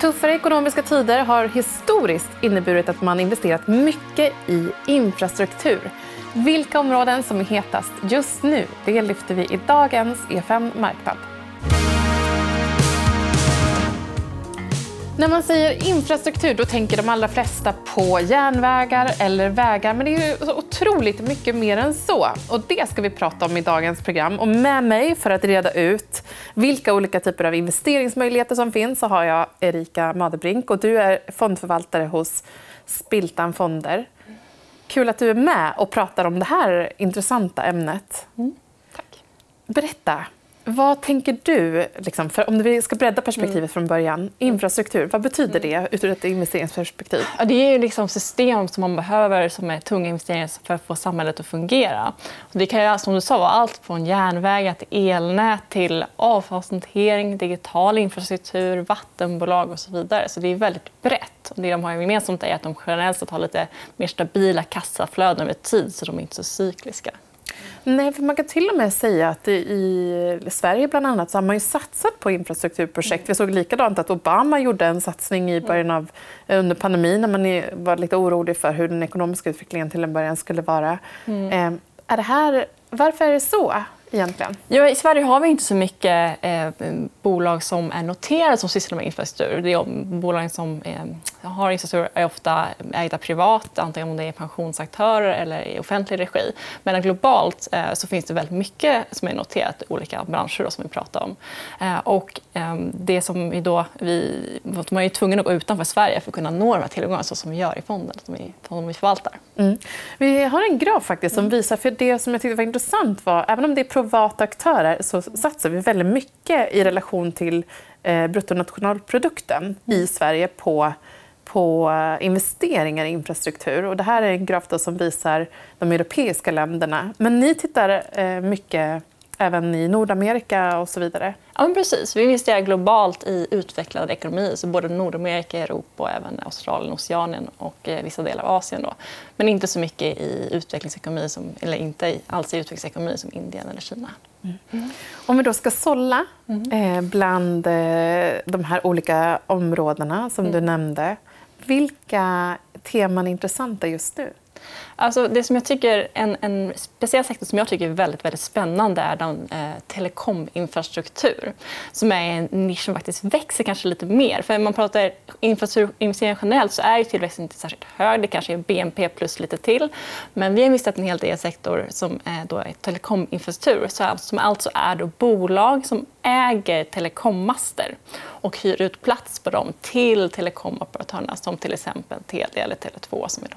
Tuffare ekonomiska tider har historiskt inneburit att man investerat mycket i infrastruktur. Vilka områden som är hetast just nu det lyfter vi i dagens EFN Marknad. När man säger infrastruktur då tänker de allra flesta på järnvägar eller vägar. Men det är ju otroligt mycket mer än så. Och Det ska vi prata om i dagens program. Och Med mig för att reda ut vilka olika typer av investeringsmöjligheter som finns så har jag Erika Madebrink. Och du är fondförvaltare hos Spiltan Fonder. Kul att du är med och pratar om det här intressanta ämnet. Mm. Tack. Berätta. Vad tänker du, liksom, för om vi ska bredda perspektivet mm. från början, infrastruktur, vad betyder mm. det ur ett investeringsperspektiv? Ja, det är ju liksom system som man behöver som är tunga investeringar för att få samhället att fungera. Och det kan som du sa vara allt från järnvägar till elnät till avfallshantering, digital infrastruktur, vattenbolag och så vidare. Så det är väldigt brett. Och det de har gemensamt är att de generellt sett har lite mer stabila kassaflöden över tid så de är inte så cykliska. Nej, för man kan till och med säga att i Sverige bland annat så har man ju satsat på infrastrukturprojekt. Vi såg likadant att Obama gjorde en satsning i början av, under pandemin när man var lite orolig för hur den ekonomiska utvecklingen till en början skulle vara. Mm. Eh, är det här, varför är det så? egentligen? Ja, I Sverige har vi inte så mycket eh, bolag som är noterade som sysslar med infrastruktur. Det är bolag som eh, har är ofta ägda privat, antingen om det är pensionsaktörer eller i offentlig regi. Men globalt eh, så finns det väldigt mycket som är noterat i olika branscher då, som vi pratar om. Eh, och, ehm, det som vi då, vi, man är tvungen att gå utanför Sverige för att kunna nå de här tillgångarna så som vi gör i fonden, som vi, som vi förvaltar. Mm. Vi har en graf faktiskt som visar, för det som jag tyckte var intressant var, även om det är privata aktörer så satsar vi väldigt mycket i relation till Eh, bruttonationalprodukten i. Sverige på på eh, investeringar i infrastruktur. Och det här är en graf som visar de europeiska länderna. Men ni tittar eh, mycket även i Nordamerika och så vidare. Ja, men precis. Vi investerar globalt i utvecklade ekonomier. Så både Nordamerika, Europa, och även Australien, Oceanien och vissa delar av Asien. Då. Men inte så mycket i utvecklingsekonomi som, eller inte alls i utvecklingsekonomi som Indien eller Kina. Mm. Om vi då ska sålla eh, bland eh, de här olika områdena som mm. du nämnde. Vilka teman är intressanta just nu? Alltså, det som jag tycker, en, en speciell sektor som jag tycker är väldigt, väldigt spännande är den, eh, telekominfrastruktur. Som är en nisch som faktiskt växer kanske lite mer. För man pratar infrastrukturinvesteringar generellt så är ju tillväxten inte särskilt hög. Det kanske är BNP plus lite till. Men vi har investerat en hel del sektor som är, då är telekominfrastruktur. Så, som alltså är då bolag som äger telekommaster och hyr ut plats på dem till telekomoperatörerna som till exempel Telia eller Tele2. Som är då,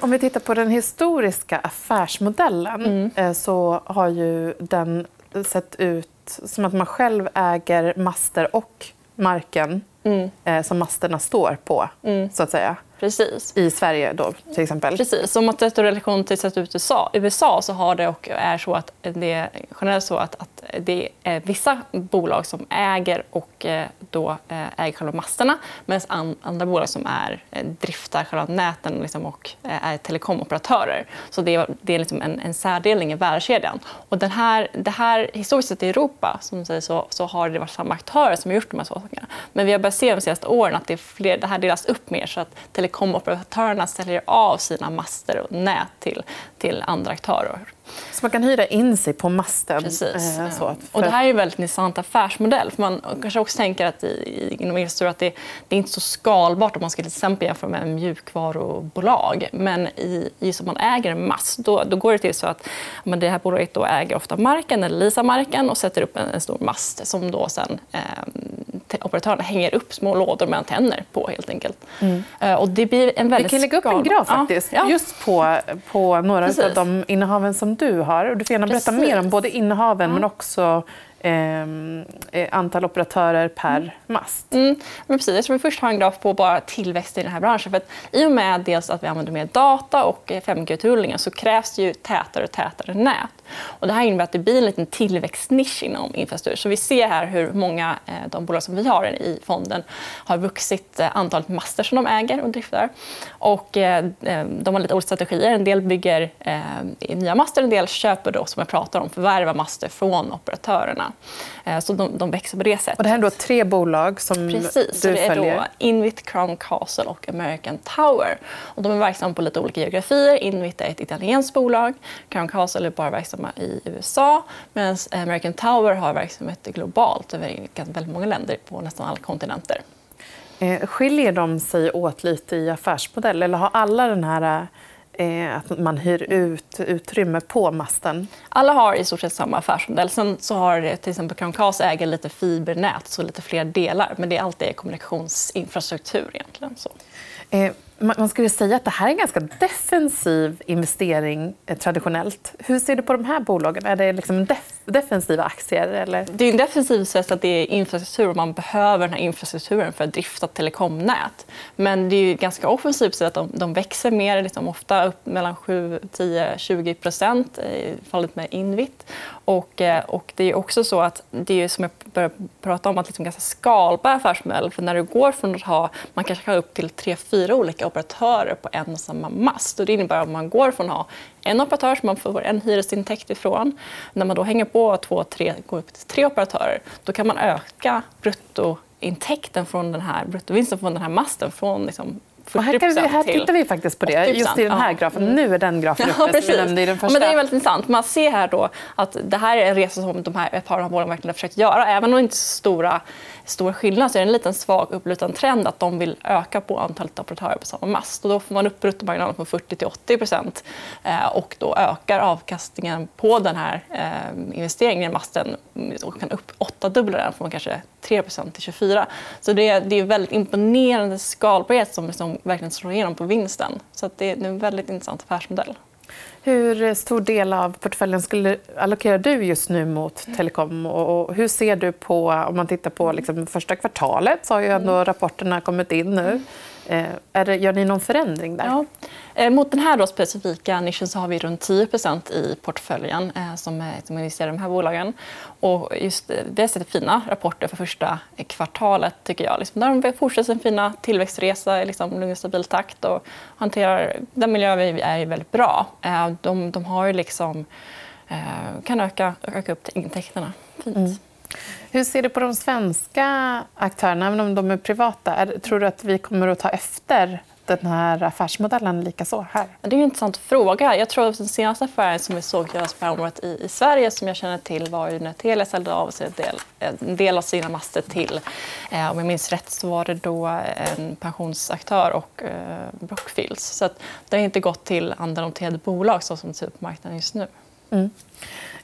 om vi tittar på den historiska affärsmodellen mm. Eh, så har ju den sett ut som att man själv äger master och marken mm. Eh, som masterna står på. Mm. så att säga. Precis. I Sverige då, till exempel. Precis. Om man sätter relation till USA, USA så har det och är så att det är generellt så att, att det är vissa bolag som äger och eh, då eh, äger själva masterna medan andra bolag som är, eh, driftar själva näten liksom och är telekomoperatörer. Så det är, det är liksom en, en särdelning i värdekedjan. Och den här, det här, historiskt sett i Europa som säger så, så har det varit samma aktörer som har gjort de här sakerna. Men vi har börjat se de senaste åren att det, fler, det här delas upp mer så att telekomoperatörerna säljer av sina master och nät till, till andra aktörer. Så man kan hyra in sig på masten? Precis. Eh, så, och det här är en väldigt intressant affärsmodell. För man kanske också tänker att i, inom infrastruktur att det, det är inte så skalbart om man ska till exempel jämföra med mjukvarubolag. Men i, just om man äger en mast då, då går det till så att men det här bolaget då äger ofta marken eller leasar marken och sätter upp en, en stor mast som då sen eh, operatörerna hänger upp små lådor med antenner på. helt enkelt. Mm. Uh, och det blir en väldigt Vi kan lägga upp en graf faktiskt, ja. just på, på några Precis. av de innehaven som du har. Du får gärna berätta Precis. mer om både innehaven ja. men också eh, antal operatörer per mm. mast. Mm. Men precis. Jag tror vi först har en graf på bara tillväxt i den här branschen. För att I och med dels att vi använder mer data och 5G-utrullningen så krävs det ju tätare och tätare nät. Och det här innebär att det blir en liten tillväxtnisch inom infrastruktur. Så vi ser här hur många eh, de bolag som vi har i fonden har vuxit eh, antalet master som de äger och driftar. Och eh, de har lite olika strategier. En del bygger nya master, en del köper då, som jag pratar om, förvärvar master från operatörerna. Eh, så de, de växer på det sättet. Och det här är då tre bolag som Precis, du det är följer? då Invit, Crown Castle och American Tower. Och de är verksamma på lite olika geografier. Invit är ett italienskt bolag, Crown Castle är bara verksamma i USA medan American Tower har verksamhet globalt över väldigt många länder på nästan alla kontinenter. Eh, skiljer de sig åt lite i affärsmodell eller har alla den här eh, att man hyr ut utrymme på masten? Alla har i stort sett samma affärsmodell. Sen så har till exempel Castle äger lite fibernät, så lite fler delar. Men det är alltid kommunikationsinfrastruktur egentligen. Så. Man skulle säga att det här är en ganska defensiv investering eh, traditionellt. Hur ser du på de här bolagen? Är det liksom def defensiva aktier? Eller? Det är en defensiv sätt att det är infrastruktur och man behöver den här infrastrukturen för att drifta telekomnät. Men det är ganska offensivt sätt att de, de växer mer, liksom ofta upp mellan 7, 10, 20 procent eh, i fallet med Invit. Och, eh, och det är också så att det är som jag började prata om, att liksom ganska skalbar affärsmodell. För när du går från att ha, man kanske har upp till tre, fyra olika operatörer på en och samma mast. Och det innebär att man går från att ha en operatör som man får en hyresintäkt ifrån. När man då hänger på två, tre, går upp till tre operatörer, då kan man öka bruttointäkten från den här, bruttovinsten från den här masten från liksom och här, kan vi, här tittar vi faktiskt på det, just i den här grafen. Ja. Nu är den grafen uppe ja, som vi nämnde i den första. men det är väldigt intressant. Man ser här då att det här är en resa som de här, ett par av bolagen verkligen har försökt göra. Även om det inte är så stora, stor skillnad så är det en liten svag upplutad trend att de vill öka på antalet operatörer på samma mast. Och då får man upp bruttomarginalen från 40 till 80 eh, och då ökar avkastningen på den här eh, investeringen i masten och kan upp åttadubbla den från kanske 3 till 24 Så det är, det är väldigt imponerande skalbarhet som, som verkligen slår igenom på vinsten. Så det är en väldigt intressant affärsmodell. Hur stor del av portföljen skulle allokerar du just nu mot telekom? Och hur ser du på, om man tittar på liksom första kvartalet så har ju ändå mm. rapporterna kommit in nu. Eh, är det, gör ni någon förändring där? Ja. Eh, mot den här då specifika nischen så har vi runt 10% i portföljen eh, som, som investerar i de här bolagen. Och just, vi har sett fina rapporter för första kvartalet. tycker jag. Liksom, där de fortsätter sin fina tillväxtresa i liksom, lugn och stabil takt och hanterar den miljö vi är väldigt bra. De, de har liksom, kan öka, öka upp intäkterna fint. Mm. Hur ser du på de svenska aktörerna, även om de är privata? Tror du att vi kommer att ta efter den här affärsmodellen likaså här? Det är en intressant fråga. Jag tror att den senaste affären som vi såg göras på området i, i Sverige som jag känner till var ju när Telia sålde av sig en del, en del av sina master till, eh, om jag minns rätt, så var det då en pensionsaktör och eh, Brookfields. Så att det har inte gått till andra noterade bolag så som det ser ut på marknaden just nu. Mm.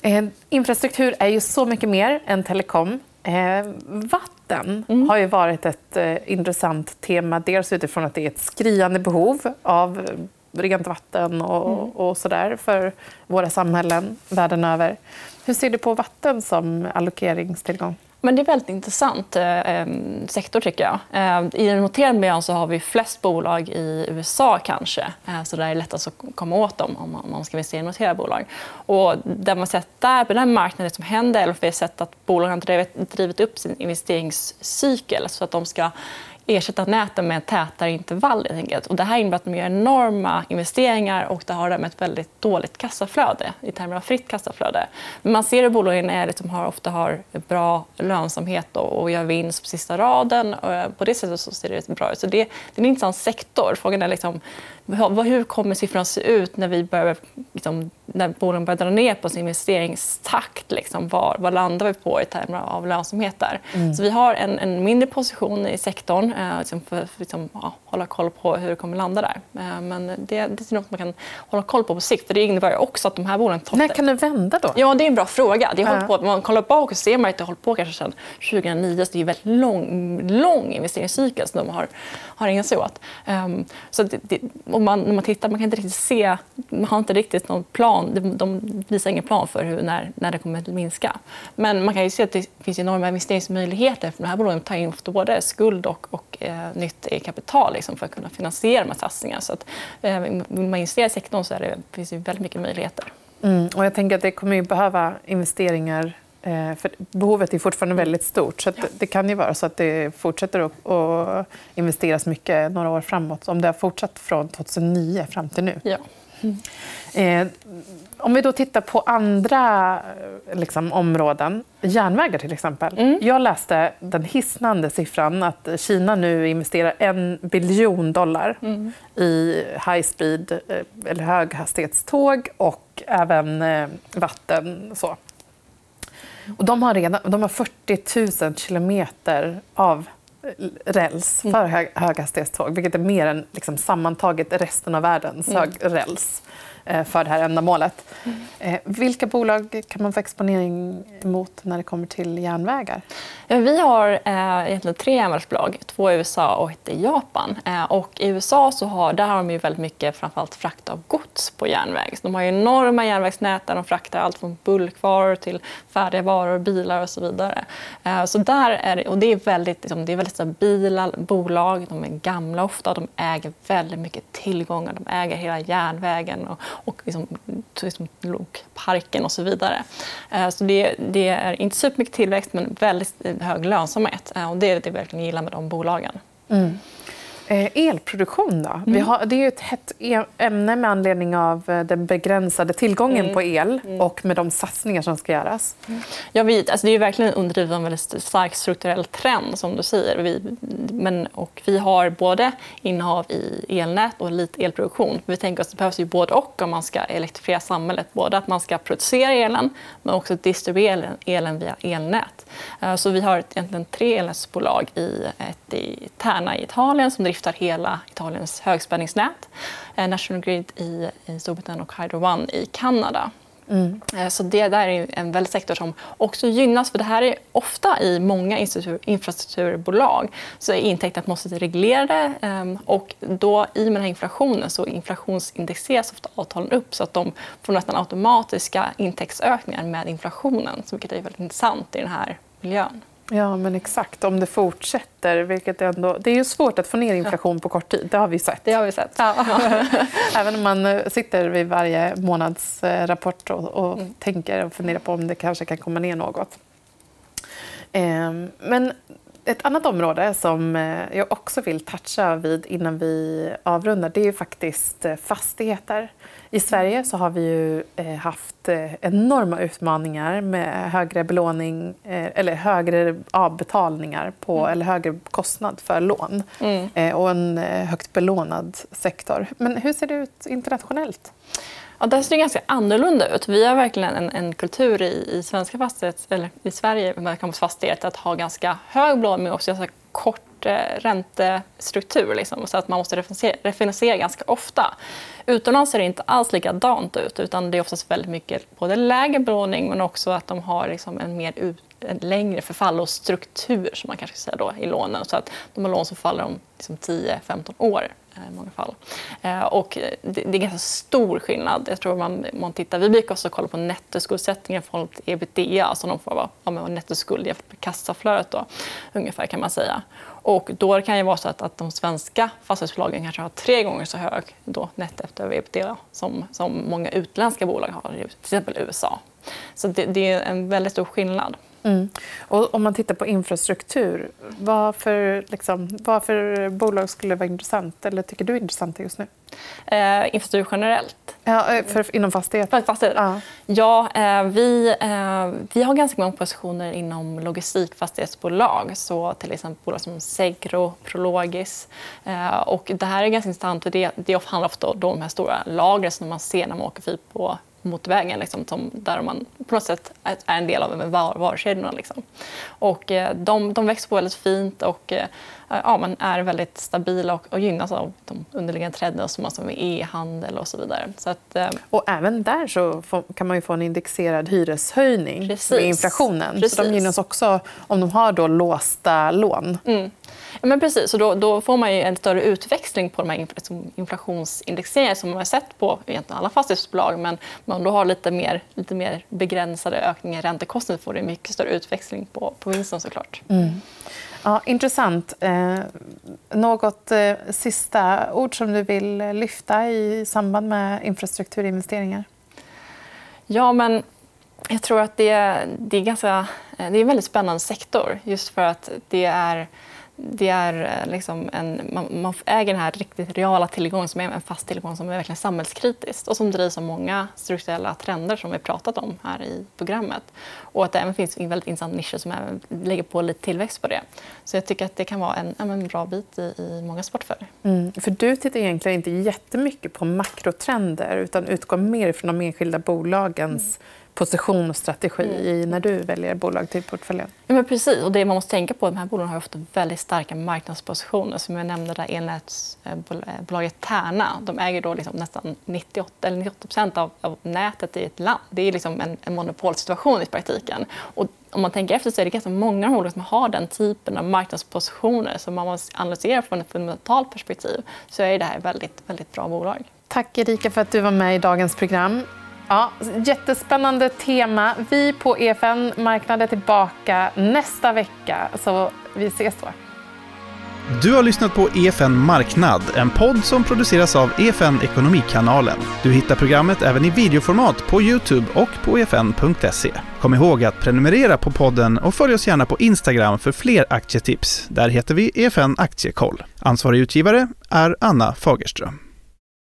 Eh, infrastruktur är ju så mycket mer än telekom. Eh, vatten mm. har ju varit ett eh, intressant tema. Dels utifrån att det är ett skriande behov av rent vatten och, mm. och så där för våra samhällen världen över. Hur ser du på vatten som allokeringstillgång? Men det är väldigt intressant eh, sektor, tycker jag. Eh, I den noterade miljön så har vi flest bolag i USA, kanske. Eh, så där är det lättast att komma åt dem om man, om man ska investera i noterade bolag. Och där man sett där, på den marknaden, det som händer är att vi har sett att bolagen har drivit, drivit upp sin investeringscykel så att de ska ersätta näten med tätare intervall. Helt enkelt. Och det här innebär att de gör enorma investeringar och det har därmed ett väldigt dåligt kassaflöde i termer av fritt kassaflöde. Men man ser att bolagen är, liksom, har, ofta har bra lönsamhet och, och gör vinst på sista raden. Och eh, på det sättet så ser det bra ut. Så det, det är en intressant sektor. Frågan är liksom, hur kommer siffrorna se ut när, vi börjar, liksom, när bolagen börjar dra ner på sin investeringstakt? Liksom, var, vad landar vi på i termer av lönsamhet? Där? Mm. Så vi har en, en, mindre position i sektorn eh, liksom för att liksom, ja, hålla koll på hur det kommer landa där. Eh, men det, det är något man kan hålla koll på på sikt. Det innebär också att de här bolagen... När kan det vända? då? Ja, det är en bra fråga. Det har på, om man kollar bakåt ser man att det har hållit på kanske sedan 2009. Så det är en väldigt lång, lång investeringscykel som de har, har ägnat sig åt. Um, så det, det, och man, när man tittar man kan inte riktigt se, man har inte riktigt någon plan. De, de visar ingen plan för hur, när, när det kommer att minska. Men man kan ju se att det finns enorma investeringsmöjligheter. För de här bolagen tar in både skuld och, och eh, nytt kapital liksom, för att kunna finansiera de här satsningarna. Så att, eh, vill man investera i sektorn så är det, finns det väldigt mycket möjligheter. Mm. Och jag tänker att det kommer ju behöva investeringar Eh, för behovet är fortfarande väldigt stort. Så Det kan ju vara så att det fortsätter att investeras mycket några år framåt om det har fortsatt från 2009 fram till nu. Ja. Eh, om vi då tittar på andra liksom, områden, järnvägar till exempel. Mm. Jag läste den hisnande siffran att Kina nu investerar en biljon dollar Mm. i high speed eh, eller höghastighetståg och även eh, vatten. Så. Och de, har redan, de har 40 000 kilometer av räls för hög, höghastighetståg vilket är mer än liksom, sammantaget resten av världens hög, räls för det här ändamålet. Eh, vilka bolag kan man få exponering mot när det kommer till järnvägar? Vi har eh, egentligen tre järnvägsbolag, två i USA och ett i Japan. Eh, och I USA så har, där har de ju väldigt mycket framförallt frakt av gods på järnväg. Så de har enorma järnvägsnät där de fraktar allt från bulkvaror till färdiga varor, bilar och så vidare. Eh, så där är det, och det är väldigt, liksom, det är väldigt stabila bolag, de är gamla ofta, de äger väldigt mycket tillgångar, de äger hela järnvägen och, och liksom, liksom lokparken och så vidare. Eh, Så det, det är inte supermycket tillväxt men väldigt hög lönsamhet. Eh, Och det är det jag verkligen gillar med de bolagen. Mm elproduktion då? Vi har, det är ett hett e- ämne med anledning av eh, den begränsade tillgången på el och med de satsningar som ska göras. Ja, vi, alltså det är verkligen underdrivet en väldigt stark strukturell trend som du säger. Vi, men, och vi har både innehav i elnät och lite elproduktion. Vi tänker oss att det behövs ju både och om man ska elektrifiera samhället. Både att man ska producera elen men också distribuera elen, via elnät. Eh, Så vi har egentligen tre elnätsbolag i ett i Terna i Italien som driftar hela Italiens högspänningsnät. eh, National Grid i, i Storbritannien och Hydro One i Kanada. Eh, Så det där är en väldigt sektor som också gynnas. För det här är ofta i många infrastrukturbolag så är intäkterna på något sätt reglerade. ehm, Och då, I och med den här inflationen så inflationsindexeras ofta avtalen upp så att de får nästan automatiska intäktsökningar med inflationen. Vilket är väldigt intressant i den här miljön. Ja, men exakt. Om det fortsätter. Vilket ändå, det är ju svårt att få ner inflation på kort tid. Det har vi sett. Det har vi sett. Även om man eh, sitter vid varje månadsrapport och, och tänker och funderar på om det kanske kan komma ner något. Ehm, Men ett annat område som eh, jag också vill toucha vid innan vi avrundar det är faktiskt eh, fastigheter. I Sverige så har vi ju eh, haft eh, enorma utmaningar med högre belåning eh, eller högre avbetalningar på, eller högre kostnad för lån Mm. och en högt belånad sektor. Men hur ser det ut internationellt? Ja, där ser det ganska annorlunda ut. Vi har verkligen en, en kultur i, i svenska fastighets, eller i Sverige med Fastighet att ha ganska hög belåning också ganska kort eh, räntestruktur. Liksom, så att man måste refinansiera, ganska ofta. Utomlands ser det inte alls likadant ut utan det är oftast väldigt mycket både lägre belåning men också att de har liksom en mer ut, en längre förfall och struktur som man kanske säger då, i lånen. Så att de har lån som faller om liksom 10-15 år eh, i många fall. Eh, och det, är ganska stor skillnad. Jag tror man, man tittar, vi brukar också kolla på nettoskuldsättningen i förhållande till ebitda, alltså någon form av ja, nettoskuld jämfört med kassaflödet då, ungefär kan man säga. Och då kan det vara så att, att de svenska fastighetsbolagen kanske har tre gånger så hög då, net efter ebitda som, som många utländska bolag har, till exempel USA. Så det, det är en väldigt stor skillnad. Mm. Och om man tittar på infrastruktur, vad för, liksom, vad för bolag skulle vara intressant eller tycker du är intressanta just nu? Eh, infrastruktur generellt. Ja, eh, för, inom fastighet? För fastigheter? Ja. Ja, eh, vi, eh, vi har ganska många positioner inom logistikfastighetsbolag. Så till exempel bolag som Segro, Prologis. Eh, och det här är ganska intressant för det, det handlar ofta om de här stora lagren som man ser när man åker förbi på motorvägen, liksom, som, där man på något sätt är en del av varukedjorna. Liksom. Och, eh, de, de växer på väldigt fint och eh, ja, man är väldigt stabila och, och gynnas av de underliggande trenderna som alltså e-handel och så vidare. Så att, eh, Och även där så får, kan man ju få en indexerad hyreshöjning Precis. med inflationen. Så Precis. de gynnas också om de har då låsta lån. Mm. Ja, men precis, så då, då får man en större utväxling på de här infl- som inflationsindexeringar som man har sett på egentligen alla fastighetsbolag. Men man då har lite mer, lite mer begränsade ökningar i räntekostnader får det mycket större utväxling på, på vinsten såklart. Ja, intressant. Eh, något eh, sista ord som du vill lyfta i samband med infrastrukturinvesteringar? Ja, men jag tror att det, det, är ganska, eh, det är en väldigt spännande sektor just för att det är det är eh, liksom en, man, man, äger den här riktigt reala tillgången som är en fast tillgång som är verkligen samhällskritisk och som drivs av många strukturella trender som vi pratat om här i programmet. Och att det även finns väldigt intressanta nischer som även lägger på lite tillväxt på det. Så jag tycker att det kan vara en, en bra bit i, i många sportföljer. Mm, för du tittar egentligen inte jättemycket på makrotrender utan utgår mer från de enskilda bolagens mm position och strategi mm. när du väljer bolag till portföljen? Ja, men precis. Och det man måste tänka på är att de här bolagen har ofta väldigt starka marknadspositioner. Som jag nämnde, där elnätsbolaget Tärna de äger då liksom nästan 98, eller 98 av, av nätet i ett land. Det är liksom en, en monopolsituation i praktiken. Och om man tänker efter så är det ganska många bolag som har den typen av marknadspositioner. Så om man analyserar från ett fundamentalt perspektiv så är det här väldigt, väldigt bra bolag. Tack Erika för att du var med i dagens program. Ja, jättespännande tema. Vi på EFN Marknad är tillbaka nästa vecka, så vi ses då. Du har lyssnat på EFN Marknad, en podd som produceras av EFN Ekonomikanalen. Du hittar programmet även i videoformat på Youtube och på efn.se. Kom ihåg att prenumerera på podden och följ oss gärna på Instagram för fler aktietips. Där heter vi EFN Aktiekoll. Ansvarig utgivare är Anna Fagerström.